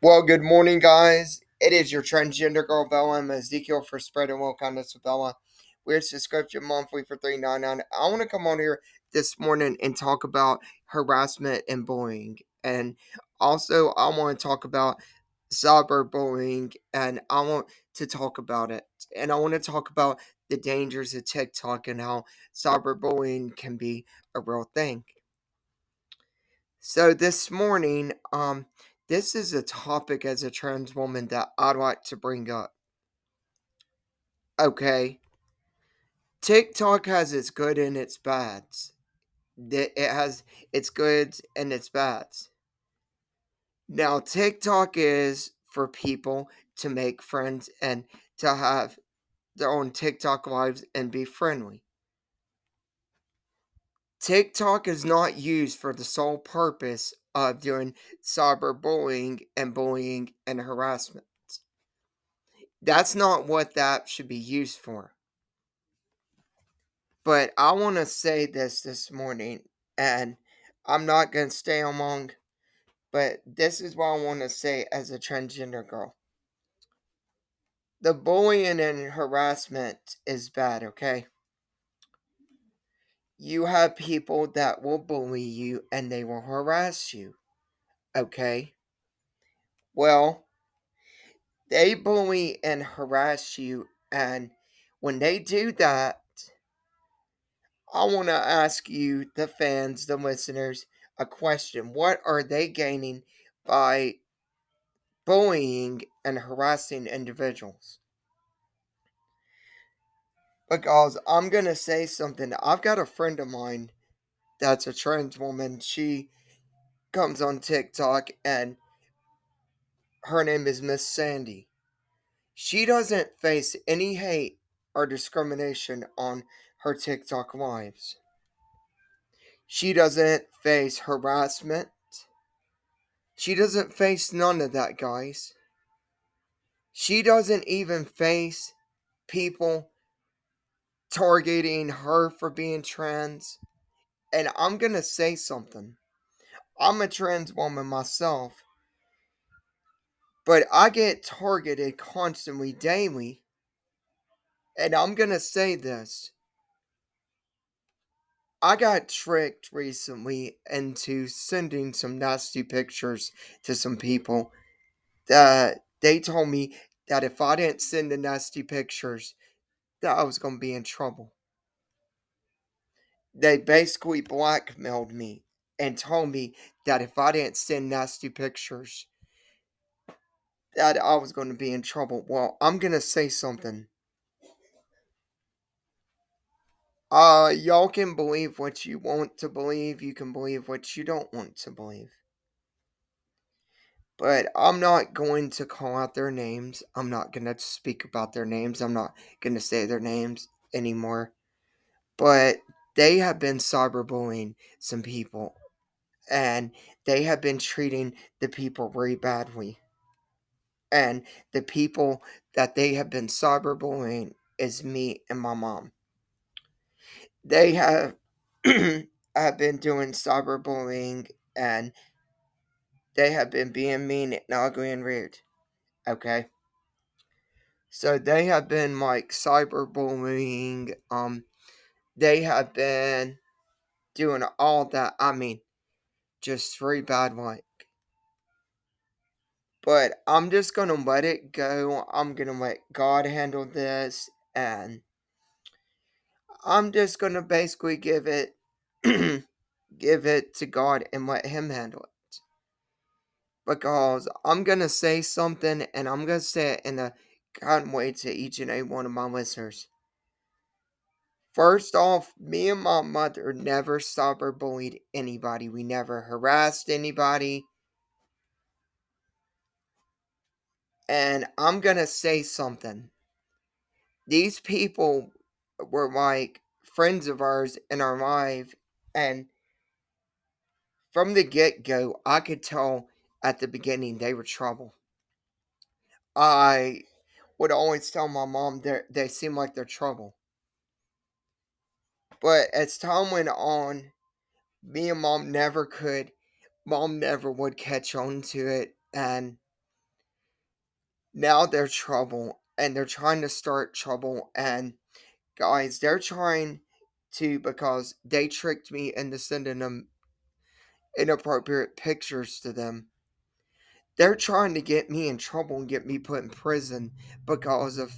Well, good morning, guys. It is your transgender girl Bella. I'm Ezekiel for Spreading Will Kindness with Bella. We're subscription monthly for three nine nine. I want to come on here this morning and talk about harassment and bullying, and also I want to talk about cyberbullying, and I want to talk about it, and I want to talk about the dangers of TikTok and how cyberbullying can be a real thing. So this morning, um, this is a topic as a trans woman that I'd like to bring up. Okay. TikTok has its good and its bads. It has its goods and its bads. Now, TikTok is for people to make friends and to have their own TikTok lives and be friendly. TikTok is not used for the sole purpose Uh, of doing cyberbullying and bullying and harassment. That's not what that should be used for. But I want to say this this morning, and I'm not going to stay on long, but this is what I want to say as a transgender girl. The bullying and harassment is bad, okay? You have people that will bully you and they will harass you, okay? Well, they bully and harass you, and when they do that, I want to ask you, the fans, the listeners, a question. What are they gaining by bullying and harassing individuals? Because I'm to say something. I've got a friend of mine that's a trans woman. She comes on TikTok and her name is Miss Sandy. She doesn't face any hate or discrimination on her TikTok lives. She doesn't face harassment. She doesn't face none of that, guys. She doesn't even face people targeting her for being trans. And I'm going to say something. I'm a trans woman myself. But I get targeted constantly, daily. And I'm going to say this. I got tricked recently into sending some nasty pictures to some people that they told me that if I didn't send the nasty pictures, that I was going to be in trouble. They basically blackmailed me and told me that if I didn't send nasty pictures, that I was going to be in trouble. Well, I'm going to say something. Uh, y'all can believe what you want to believe. You can believe what you don't want to believe. But I'm not going to call out their names. I'm not going to speak about their names. I'm not going to say their names anymore. But they have been cyberbullying some people. And they have been treating the people very badly. And the people that they have been cyberbullying is me and my mom they have have been doing cyberbullying and they have been being mean and ugly and rude. Okay. So they have been like cyberbullying. Um, they have been doing all that. I mean, just very bad like. But I'm just gonna let it go. I'm gonna let God handle this and I'm just gonna basically give it give it to God and let him handle it. Because I'm gonna say something and I'm gonna say it in a kind way to each and every one of my listeners. First off, me and my mother never cyberbullied anybody. We never harassed anybody. And I'm gonna say something. These people were like friends of ours in our life, and from the get go, I could tell at the beginning they were trouble. I would always tell my mom they they seem like they're trouble. But as time went on, me and mom never could, mom never would catch on to it, and now they're trouble and they're trying to start trouble and guys they're trying to because they tricked me into sending them inappropriate pictures to them they're trying to get me in trouble and get me put in prison because of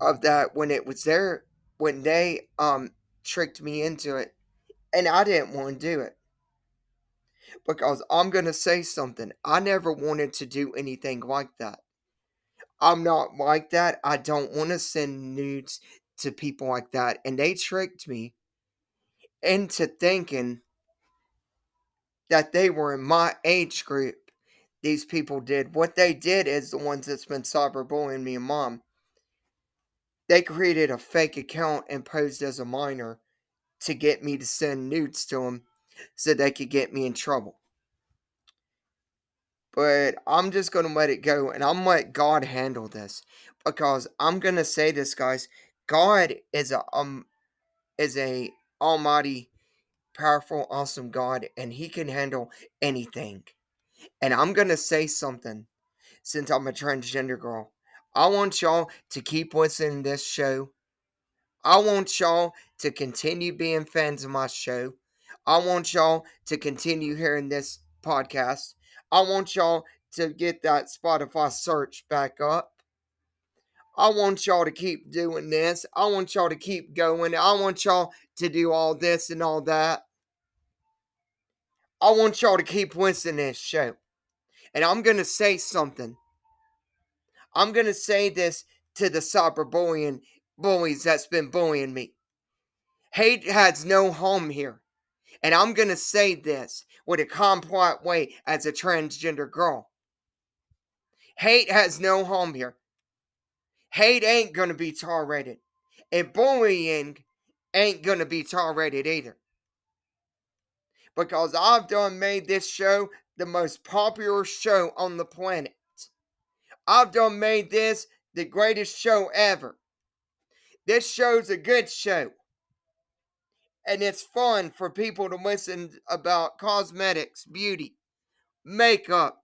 of that when it was there when they um tricked me into it and I didn't want to do it. Because I'm going to say something. I never wanted to do anything like that. I'm not like that. I don't want to send nudes to people like that. And they tricked me into thinking that they were in my age group these people did. What they did is the ones that's been cyberbullying me and mom. They created a fake account and posed as a minor to get me to send nudes to them so they could get me in trouble. But I'm just going to let it go and I'm let God handle this because I'm going to say this guys, God is a um is a almighty powerful awesome God and he can handle anything. And I'm going to say something since I'm a transgender girl. I want y'all to keep listening to this show. I want y'all to continue being fans of my show. I want y'all to continue hearing this podcast. I want y'all to get that Spotify search back up. I want y'all to keep doing this. I want y'all to keep going. I want y'all to do all this and all that. I want y'all to keep listening to this show. And I'm going to say something. I'm going to say this to the cyberbullying bullies that's been bullying me. Hate has no home here. And I'm going to say this with a complex way as a transgender girl. Hate has no home here. Hate ain't going to be tolerated. And bullying ain't going to be tolerated either. Because I've done made this show the most popular show on the planet. I've done made this the greatest show ever. This show's a good show. And it's fun for people to listen about cosmetics, beauty, makeup,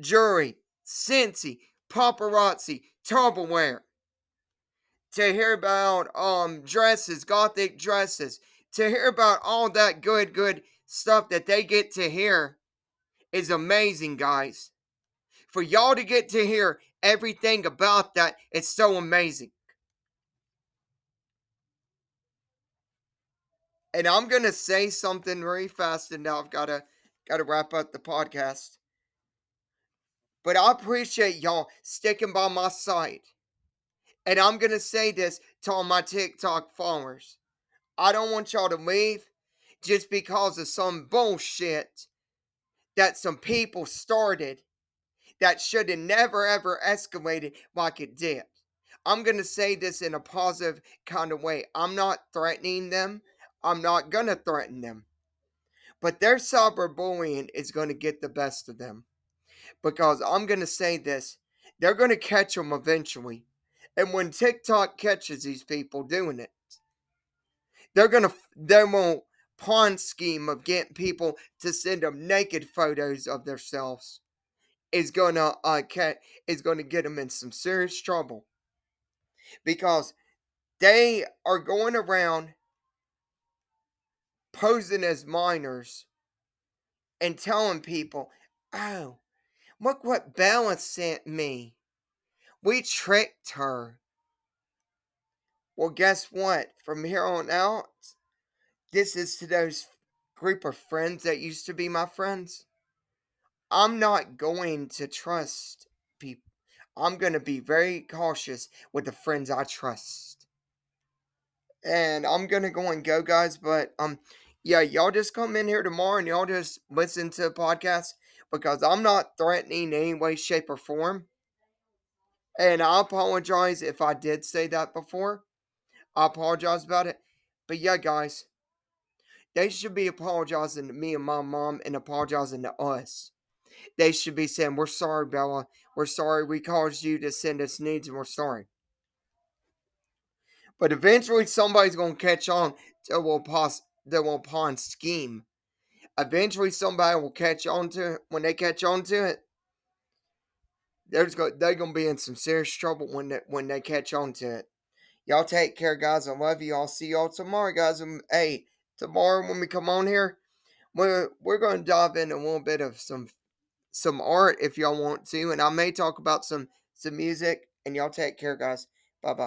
jewelry, Scentsy, paparazzi, Tupperware. To hear about um dresses, gothic dresses, to hear about all that good, good stuff that they get to hear is amazing, guys. For y'all to get to hear everything about that, it's so amazing. And I'm gonna say something very fast, and now I've gotta gotta wrap up the podcast. But I appreciate y'all sticking by my side. And I'm gonna say this to all my TikTok followers. I don't want y'all to leave just because of some bullshit that some people started that should have never ever escalated like it did. I'm going to say this in a positive kind of way. I'm not threatening them. I'm not going to threaten them. But their cyberbullying is going to get the best of them. Because I'm going to say this they're going to catch them eventually. And when TikTok catches these people doing it, they're to, they won't pawn scheme of getting people to send them naked photos of themselves is gonna uh get is gonna get them in some serious trouble because they are going around posing as minors and telling people, "Oh, look what Bella sent me. We tricked her." Well, guess what? From here on out, this is to those group of friends that used to be my friends. I'm not going to trust people. I'm going to be very cautious with the friends I trust. And I'm going to go and go, guys. But, um, yeah, y'all just come in here tomorrow and y'all just listen to the podcast because I'm not threatening in any way, shape, or form. And I apologize if I did say that before. I apologize about it. But yeah, guys, they should be apologizing to me and my mom and apologizing to us. They should be saying, We're sorry, Bella. We're sorry we caused you to send us needs and we're sorry. But eventually somebody's gonna catch on to will pos will pawn scheme. Eventually somebody will catch on to it. When they catch on to it, there's go they're gonna be in some serious trouble when they when they catch on to it. Y'all take care, guys. I love you. I'll see y'all tomorrow, guys. Um, hey, tomorrow when we come on here, we're we're gonna dive into a little bit of some some art if y'all want to, and I may talk about some some music. And y'all take care, guys. Bye bye.